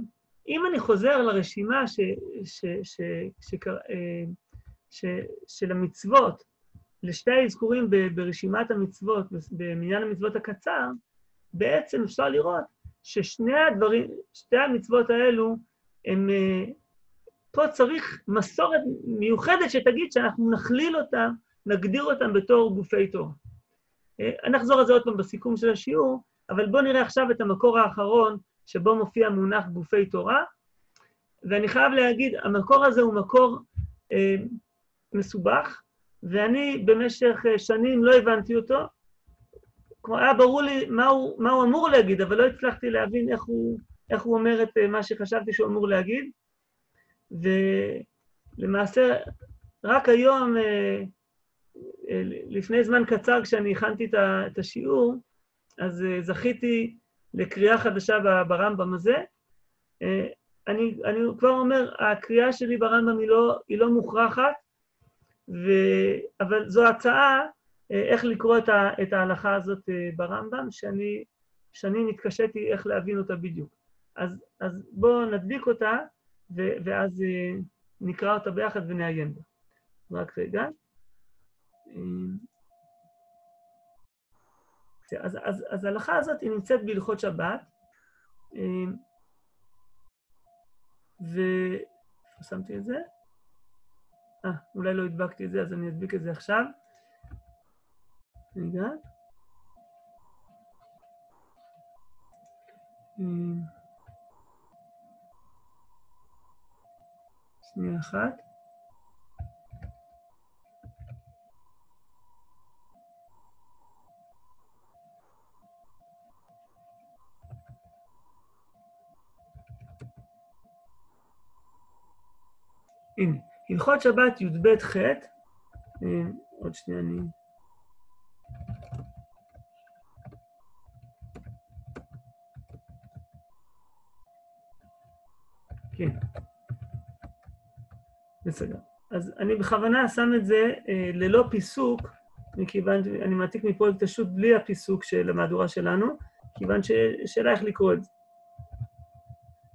אם אני חוזר לרשימה ש, ש, ש, ש, אה, ש, של המצוות, לשתי האזכורים ברשימת המצוות, במניין המצוות הקצר, בעצם אפשר לראות ששני הדברים, שתי המצוות האלו, הם... פה צריך מסורת מיוחדת שתגיד שאנחנו נכליל אותם, נגדיר אותם בתור גופי תורה. אני אחזור על זה עוד פעם בסיכום של השיעור, אבל בואו נראה עכשיו את המקור האחרון שבו מופיע מונח גופי תורה, ואני חייב להגיד, המקור הזה הוא מקור אה, מסובך, ואני במשך אה, שנים לא הבנתי אותו. כלומר, היה ברור לי מה הוא, מה הוא אמור להגיד, אבל לא הצלחתי להבין איך הוא, איך הוא אומר את אה, מה שחשבתי שהוא אמור להגיד. ולמעשה, רק היום, אה, לפני זמן קצר, כשאני הכנתי את השיעור, אז אה, זכיתי לקריאה חדשה ברמב"ם הזה. אה, אני, אני כבר אומר, הקריאה שלי ברמב"ם היא לא, היא לא מוכרחת, ו... אבל זו הצעה אה, איך לקרוא את, ה, את ההלכה הזאת ברמב"ם, שאני, שאני נתקשיתי איך להבין אותה בדיוק. אז, אז בואו נדביק אותה, ו, ואז נקרא אותה ביחד ונעיין בה. רק רגע. אז, אז, אז ההלכה הזאת היא נמצאת בהלכות שבת, אמ, ו... איפה שמתי את זה? אה, אולי לא הדבקתי את זה, אז אני אדביק את זה עכשיו. רגע. אמ, שנייה אחת. הנה, הלכות שבת י"ב ח', אה, עוד שנייה אני... כן. בסדר. אז אני בכוונה שם את זה אה, ללא פיסוק, מכיוון שאני מעתיק מפרויקט השו"ת בלי הפיסוק של המהדורה שלנו, כיוון ששאלה איך לקרוא את זה.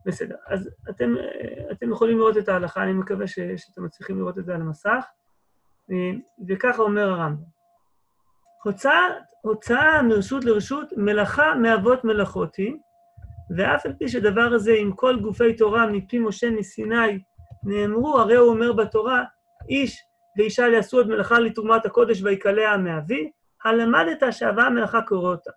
בסדר. אז אתם, אתם יכולים לראות את ההלכה, אני מקווה ש, שאתם מצליחים לראות את זה על המסך. אה, וככה אומר הרמב"ם. הוצאה, הוצאה מרשות לרשות, מלאכה מאבות מלאכות היא, ואף על פי שדבר הזה עם כל גופי תורה מפי משה מסיני נאמרו, הרי הוא אומר בתורה, איש ואישה יעשו עוד מלאכה לתרומת הקודש ויקלע מאבי, הלמדת שהווה המלאכה קורא אותה.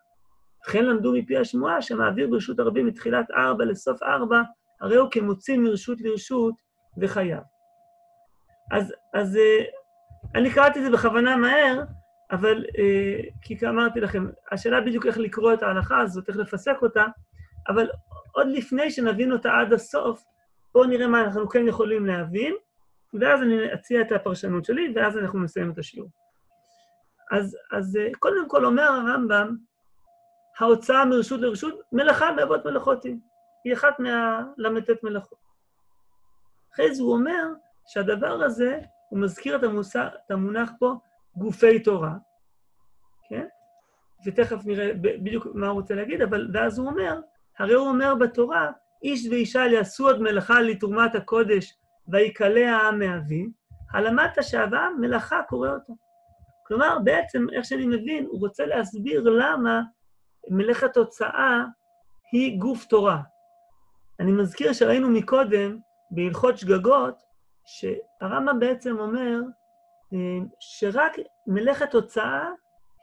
וכן למדו מפי השמועה שמעביר ברשות הרבים מתחילת ארבע לסוף ארבע, הרי הוא כמוציא מרשות לרשות וחייב. אז, אז אה, אני קראתי את זה בכוונה מהר, אבל אה, כי אמרתי לכם, השאלה בדיוק איך לקרוא את ההלכה הזאת, איך לפסק אותה, אבל עוד לפני שנבין אותה עד הסוף, בואו נראה מה אנחנו כן יכולים להבין, ואז אני אציע את הפרשנות שלי, ואז אנחנו נסיים את השיעור. אז, אז אה, קודם כל אומר הרמב"ם, ההוצאה מרשות לרשות, מלאכה באבות מלאכות היא. היא אחת מהל"ט מלאכות. אחרי זה הוא אומר שהדבר הזה, הוא מזכיר את, המושג, את המונח פה, גופי תורה, כן? ותכף נראה בדיוק מה הוא רוצה להגיד, אבל ואז הוא אומר, הרי הוא אומר בתורה, איש ואישה יעשו עוד מלאכה לתרומת הקודש ויקלע העם מאבי, הלמדת שהווה מלאכה קורא אותה. כלומר, בעצם, איך שאני מבין, הוא רוצה להסביר למה מלאכת הוצאה היא גוף תורה. אני מזכיר שראינו מקודם, בהלכות שגגות, שהרמב"ם בעצם אומר אה, שרק מלאכת הוצאה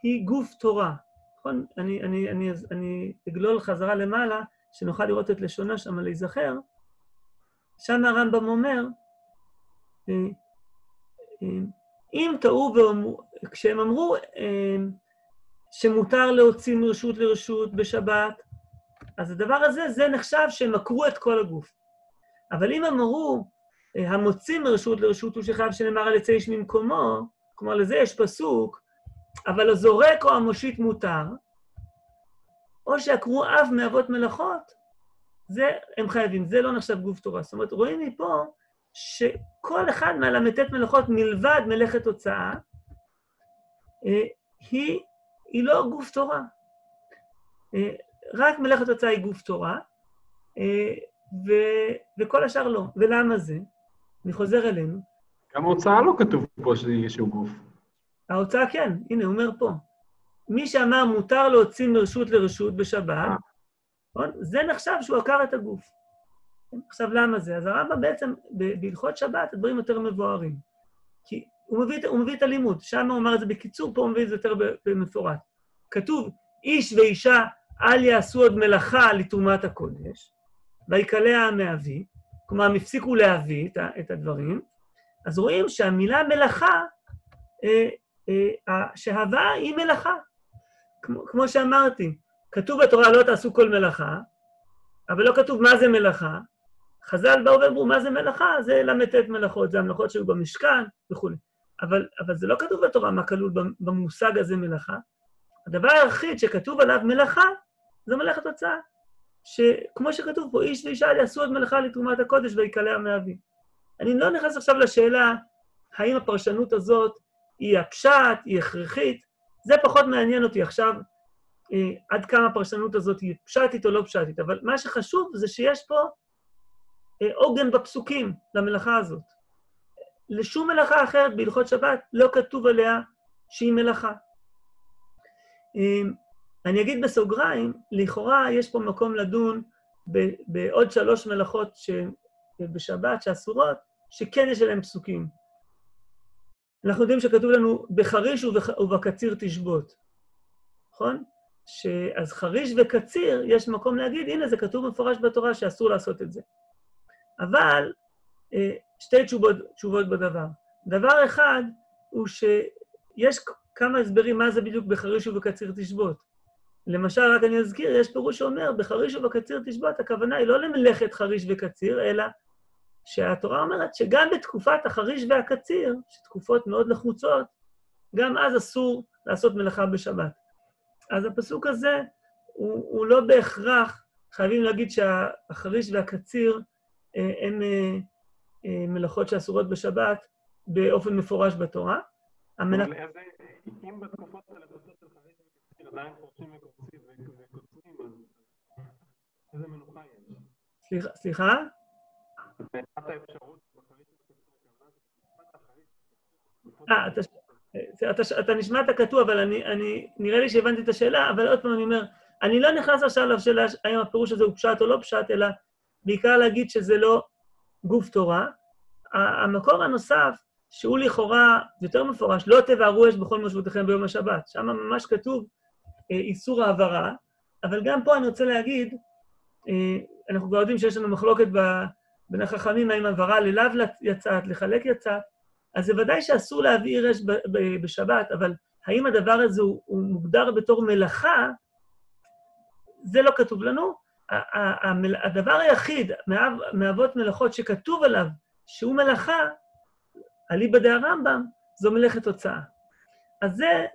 היא גוף תורה. נכון? אני, אני, אני, אני אגלול חזרה למעלה, שנוכל לראות את לשונה שם להיזכר. שם הרמב"ם אומר, אה, אה, אם טעו כשהם אמרו שמותר להוציא מרשות לרשות בשבת, אז הדבר הזה, זה נחשב שהם עקרו את כל הגוף. אבל אם אמרו, המוציא מרשות לרשות הוא שחייב שנאמר על יצא איש ממקומו, כלומר לזה יש פסוק, אבל הזורק או המושיט מותר, או שעקרו אב מאבות מלאכות, זה הם חייבים, זה לא נחשב גוף תורה. זאת אומרת, רואים מפה שכל אחד מהל"ט מלאכות מלבד מלאכת הוצאה, אה, היא, היא לא גוף תורה. אה, רק מלאכת הוצאה היא גוף תורה, אה, ו, וכל השאר לא. ולמה זה? אני חוזר אלינו. גם ההוצאה לא כתוב פה איזשהו גוף. ההוצאה כן, הנה, הוא אומר פה. מי שאמר מותר להוציא מרשות לרשות בשבת, נכון? זה נחשב שהוא עקר את הגוף. עכשיו, למה זה? אז הרמב"ם בעצם, בהלכות שבת, הדברים יותר מבוארים. כי הוא מביא, הוא מביא את הלימוד, שם הוא אמר את זה בקיצור, פה הוא מביא את זה יותר במפורט. כתוב, איש ואישה אל יעשו עוד מלאכה לתרומת הקודש, ויקלע מאבי, כלומר, הם הפסיקו להביא את הדברים, אז רואים שהמילה מלאכה, אה, אה, שהווה היא מלאכה. כמו, כמו שאמרתי, כתוב בתורה לא תעשו כל מלאכה, אבל לא כתוב מה זה מלאכה. חז"ל באו ואמרו, מה זה מלאכה? זה ל"ט מלאכות, זה המלאכות שהיו במשכן וכולי. אבל, אבל זה לא כתוב בתורה מה כלול במושג הזה מלאכה. הדבר היחיד שכתוב עליו מלאכה, זה מלאכת הוצאה. שכמו שכתוב פה, איש ואישה יעשו את מלאכה לתרומת הקודש ויקלע מאבי. אני לא נכנס עכשיו לשאלה האם הפרשנות הזאת היא הפשט, היא הכרחית, זה פחות מעניין אותי עכשיו אה, עד כמה הפרשנות הזאת היא פשטית או לא פשטית, אבל מה שחשוב זה שיש פה אה, עוגן בפסוקים למלאכה הזאת. לשום מלאכה אחרת בהלכות שבת לא כתוב עליה שהיא מלאכה. אה, אני אגיד בסוגריים, לכאורה יש פה מקום לדון בעוד שלוש מלאכות בשבת שאסורות, שכן יש עליהן פסוקים. אנחנו יודעים שכתוב לנו, בחריש ובקציר תשבות, נכון? אז חריש וקציר, יש מקום להגיד, הנה, זה כתוב מפורש בתורה שאסור לעשות את זה. אבל שתי תשובות, תשובות בדבר. דבר אחד הוא שיש כמה הסברים מה זה בדיוק בחריש ובקציר תשבות. למשל, רק אני אזכיר, יש פירוש שאומר, בחריש ובקציר תשבות, הכוונה היא לא למלאכת חריש וקציר, אלא שהתורה אומרת שגם בתקופת החריש והקציר, שתקופות מאוד לחוצות, גם אז אסור לעשות מלאכה בשבת. אז הפסוק הזה הוא, הוא לא בהכרח, חייבים להגיד שהחריש והקציר אה, הם, אה, אה, מלאכות שאסורות בשבת באופן מפורש בתורה. אבל איזה, אם בתקופות האלה, בתקופות של חריש וקציר, עדיין חורשים וקוצרים, אז איזה מנוחה יש? סליחה? אה, אתה, אתה נשמעת כתוב, אבל אני, נראה לי שהבנתי את השאלה, אבל עוד פעם אני אומר, אני לא נכנס עכשיו לשאלה האם הפירוש הזה הוא פשט או לא פשט, אלא בעיקר להגיד שזה לא גוף תורה. המקור הנוסף, שהוא לכאורה יותר מפורש, לא תבערו אש בכל מושבותיכם ביום השבת. שם ממש כתוב אה, איסור העברה, אבל גם פה אני רוצה להגיד, אה, אנחנו כבר יודעים שיש לנו מחלוקת ב, בין החכמים האם העברה ללאו יצאת, לחלק יצאת, אז זה ודאי שאסור להבעיר אש בשבת, אבל האם הדבר הזה הוא, הוא מוגדר בתור מלאכה, זה לא כתוב לנו. הדבר היחיד מאבות מלאכות שכתוב עליו שהוא מלאכה, אליבא דהרמב"ם, זו מלאכת הוצאה. אז זה,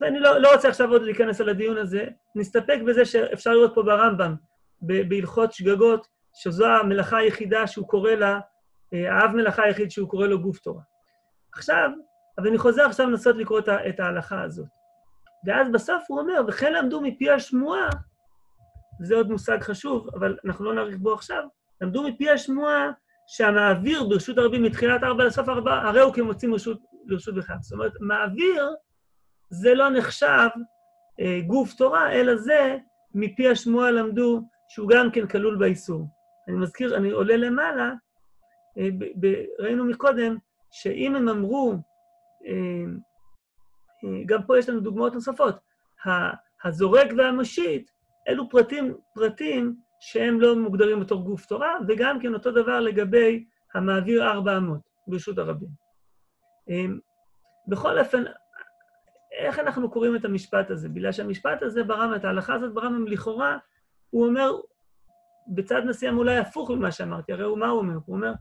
ואני לא, לא רוצה עכשיו עוד להיכנס על הדיון הזה, נסתפק בזה שאפשר לראות פה ברמב"ם, בהלכות שגגות, שזו המלאכה היחידה שהוא קורא לה, אה, האב מלאכה היחיד שהוא קורא לו גוף תורה. עכשיו, אבל אני חוזר עכשיו לנסות לקרוא את ההלכה הזאת. ואז בסוף הוא אומר, וכן למדו מפי השמועה, זה עוד מושג חשוב, אבל אנחנו לא נאריך בו עכשיו, למדו מפי השמועה שהמעביר ברשות הרבים מתחילת ארבע לסוף ארבע, הרי הוא כמוצאים רשות, לרשות בכלל. זאת אומרת, מעביר זה לא נחשב אה, גוף תורה, אלא זה מפי השמועה למדו שהוא גם כן כלול באיסור. אני מזכיר, אני עולה למעלה, אה, ב, ב, ראינו מקודם שאם הם אמרו, אה, אה, גם פה יש לנו דוגמאות נוספות, הזורק והמושיט, אלו פרטים, פרטים שהם לא מוגדרים בתור גוף תורה, וגם כן אותו דבר לגבי המעביר 400 ברשות הרבים. אה, בכל אופן, איך אנחנו קוראים את המשפט הזה? בגלל שהמשפט הזה ברמב"ם, את ההלכה הזאת ברמב"ם, לכאורה, הוא אומר, בצד מסוים אולי הפוך ממה שאמרתי, הרי הוא מה הוא אומר? הוא אומר,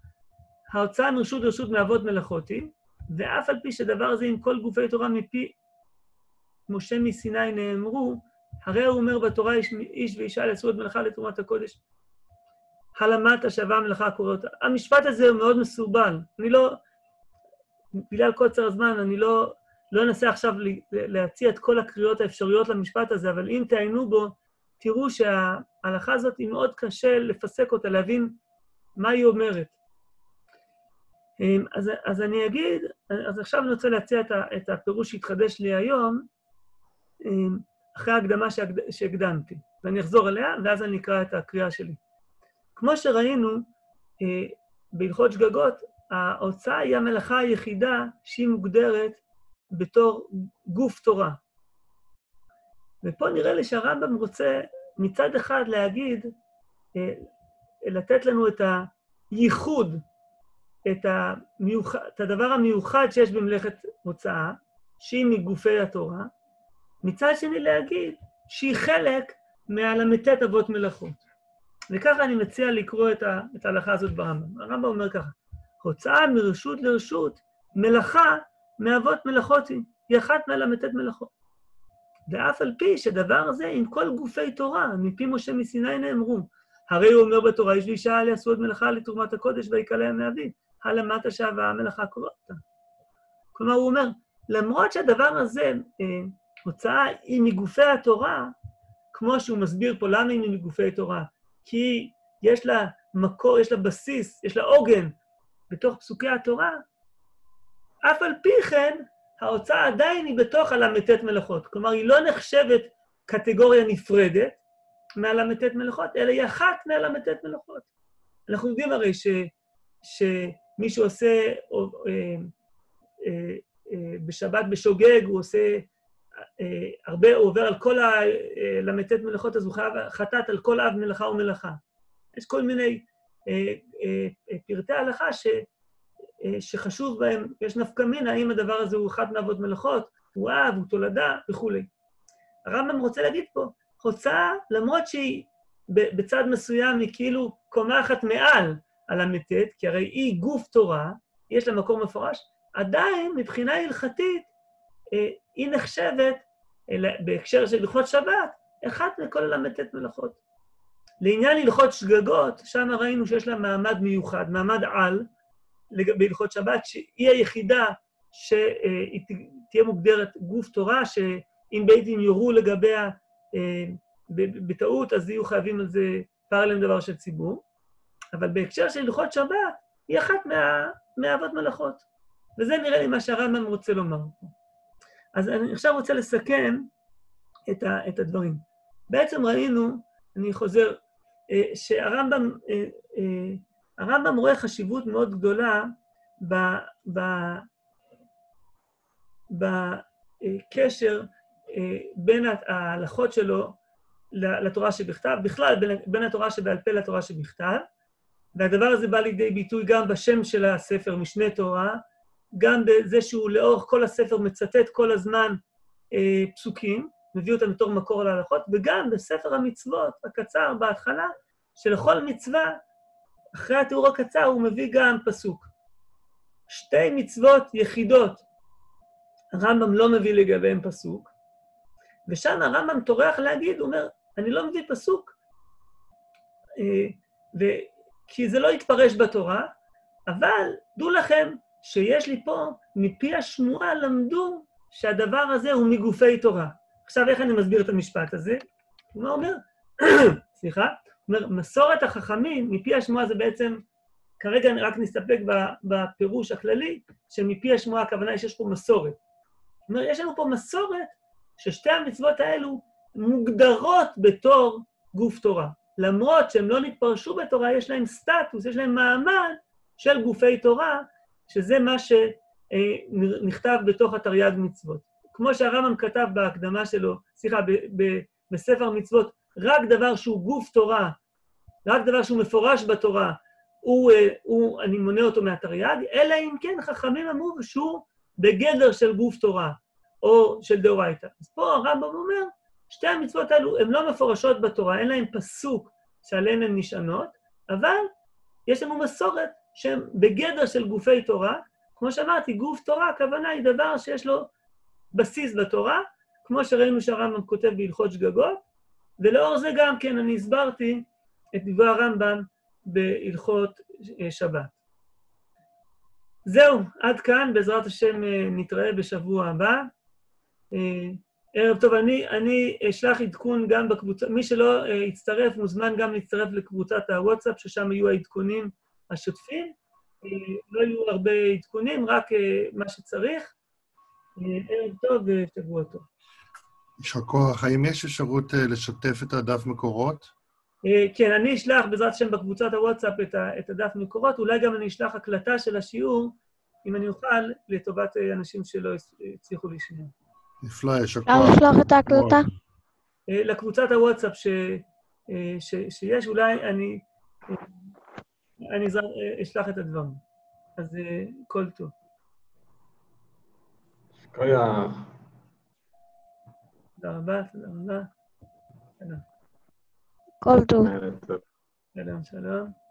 ההוצאה מרשות לרשות מאבות מלאכות היא, ואף על פי שדבר הזה עם כל גופי תורה מפי משה מסיני נאמרו, הרי הוא אומר בתורה איש, איש ואישה לעשו את מלאכה לתרומת הקודש. הלמת השווה המלאכה קוראת. המשפט הזה הוא מאוד מסורבל. אני לא, בגלל קוצר הזמן, אני לא, לא אנסה עכשיו להציע את כל הקריאות האפשריות למשפט הזה, אבל אם תעיינו בו, תראו שההלכה הזאת היא מאוד קשה לפסק אותה, להבין מה היא אומרת. אמ, אז, אז אני אגיד, אז עכשיו אני רוצה להציע את הפירוש שהתחדש לי היום, אמ, אחרי ההקדמה שהקדמתי, ואני אחזור אליה, ואז אני אקרא את הקריאה שלי. כמו שראינו אה, בהלכות שגגות, ההוצאה היא המלאכה היחידה שהיא מוגדרת בתור גוף תורה. ופה נראה לי שהרמב"ם רוצה מצד אחד להגיד, אה, לתת לנו את הייחוד את, המיוח... את הדבר המיוחד שיש במלאכת הוצאה, שהיא מגופי התורה, מצד שני להגיד שהיא חלק מהל"ט אבות מלאכות. וככה אני מציע לקרוא את, ההלכה הזאת ברמב"ם. הרמב"ם אומר ככה, הוצאה מרשות לרשות, מלאכה מאבות מלאכות היא, היא אחת מהל"ט מלאכות. ואף על פי שדבר הזה עם כל גופי תורה, מפי משה מסיני נאמרו, הרי הוא אומר בתורה, יש לי אישה יעשו עוד מלאכה לתרומת הקודש ויקרא להם מאבי. הלמטה שווה המלאכה קוראת. כלומר, הוא אומר, למרות שהדבר הזה, אה, הוצאה היא מגופי התורה, כמו שהוא מסביר פה למה היא מגופי תורה, כי יש לה מקור, יש לה בסיס, יש לה עוגן בתוך פסוקי התורה, אף על פי כן, ההוצאה עדיין היא בתוך הל"ט מלאכות. כלומר, היא לא נחשבת קטגוריה נפרדת מהל"ט מלאכות, אלא היא אחת מהל"ט מלאכות. אנחנו יודעים הרי ש, מישהו עושה אה, אה, אה, בשבת בשוגג, הוא עושה הרבה, הוא עובר על כל הל"ט מלאכות, אז הוא חייב חטאת על כל אב מלאכה ומלאכה. יש כל מיני פרטי הלכה ש, שחשוב בהם, יש נפקא מינה, האם הדבר הזה הוא אחת מאבות מלאכות, הוא אב, הוא תולדה וכולי. הרמב"ם רוצה להגיד פה, הוצאה, למרות שהיא בצד מסוים היא כאילו קומה אחת מעל הל"ט, כי הרי היא גוף תורה, יש לה מקור מפורש, עדיין מבחינה הלכתית אה, היא נחשבת, בהקשר של הלכות שבת, אחת מכל הל"ט מלאכות. לעניין הלכות שגגות, שם ראינו שיש לה מעמד מיוחד, מעמד על, בהלכות שבת, שהיא היחידה שהיא תהיה מוגדרת גוף תורה, שאם בית דין יורו לגביה בטעות, אז יהיו חייבים על זה פרלם דבר של ציבור. אבל בהקשר של הלכות שבת, היא אחת מה, מלאכות. וזה נראה לי מה שהרמב"ם רוצה לומר. אז אני עכשיו רוצה לסכם את, ה, את הדברים. בעצם ראינו, אני חוזר, אה, שהרמב"ם אה, אה, הרמב"ם רואה חשיבות מאוד גדולה ב, ב, בקשר בין ההלכות שלו לתורה שבכתב, בכלל בין, בין התורה שבעל פה לתורה שבכתב, והדבר הזה בא לידי ביטוי גם בשם של הספר, משנה תורה, גם בזה שהוא לאורך כל הספר מצטט כל הזמן אה, פסוקים, מביא אותם בתור מקור להלכות, וגם בספר המצוות הקצר בהתחלה, שלכל מצווה, אחרי התיאור הקצר, הוא מביא גם פסוק. שתי מצוות יחידות, הרמב"ם לא מביא לגביהם פסוק, ושם הרמב"ם טורח להגיד, הוא אומר, אני לא מביא פסוק, אה, ו... כי זה לא יתפרש בתורה, אבל דעו לכם שיש לי פה, מפי השמועה למדו שהדבר הזה הוא מגופי תורה. עכשיו, איך אני מסביר את המשפט הזה? הוא אומר, סליחה, הוא אומר, מסורת החכמים, מפי השמועה זה בעצם, כרגע רק נסתפק בפירוש הכללי, שמפי השמועה הכוונה היא שיש פה מסורת. זאת אומרת, יש לנו פה מסורת ששתי המצוות האלו מוגדרות בתור גוף תורה. למרות שהם לא נתפרשו בתורה, יש להם סטטוס, יש להם מעמד של גופי תורה, שזה מה שנכתב בתוך התרי"ג מצוות. כמו שהרמב"ם כתב בהקדמה שלו, סליחה, בספר מצוות, רק דבר שהוא גוף תורה, רק דבר שהוא מפורש בתורה, הוא, הוא, אני מונה אותו מהתרי"ג, אלא אם כן חכמים אמרו שהוא בגדר של גוף תורה, או של דאורייתא. אז פה הרמב"ם אומר, שתי המצוות האלו הן לא מפורשות בתורה, אין להן פסוק שעליהן הן נשענות, אבל יש לנו מסורת שהן בגדר של גופי תורה. כמו שאמרתי, גוף תורה, הכוונה היא דבר שיש לו בסיס בתורה, כמו שראינו שהרמב"ם כותב בהלכות שגגות, ולאור זה גם כן אני הסברתי את דברי הרמב"ם בהלכות אה, שבת. זהו, עד כאן, בעזרת השם אה, נתראה בשבוע הבא. אה, ערב טוב, אני, אני אשלח עדכון גם בקבוצה, מי שלא יצטרף, מוזמן גם להצטרף לקבוצת הוואטסאפ, ששם יהיו העדכונים השוטפים. לא יהיו הרבה עדכונים, רק מה שצריך. ערב טוב ושבוע טוב. יישר כוח. האם יש אפשרות לשתף את הדף מקורות? כן, אני אשלח בעזרת השם בקבוצת הוואטסאפ את הדף מקורות, אולי גם אני אשלח הקלטה של השיעור, אם אני אוכל, לטובת אנשים שלא הצליחו לשמוע. נפלא, יישר כוח. אפשר לשלוח את ההקלטה? לקבוצת הוואטסאפ ש, ש, שיש, אולי אני, אני אשלח את הדברים. אז כל טוב. כוח. תודה רבה, תודה רבה. שלום. כל טוב. שלום, שלום.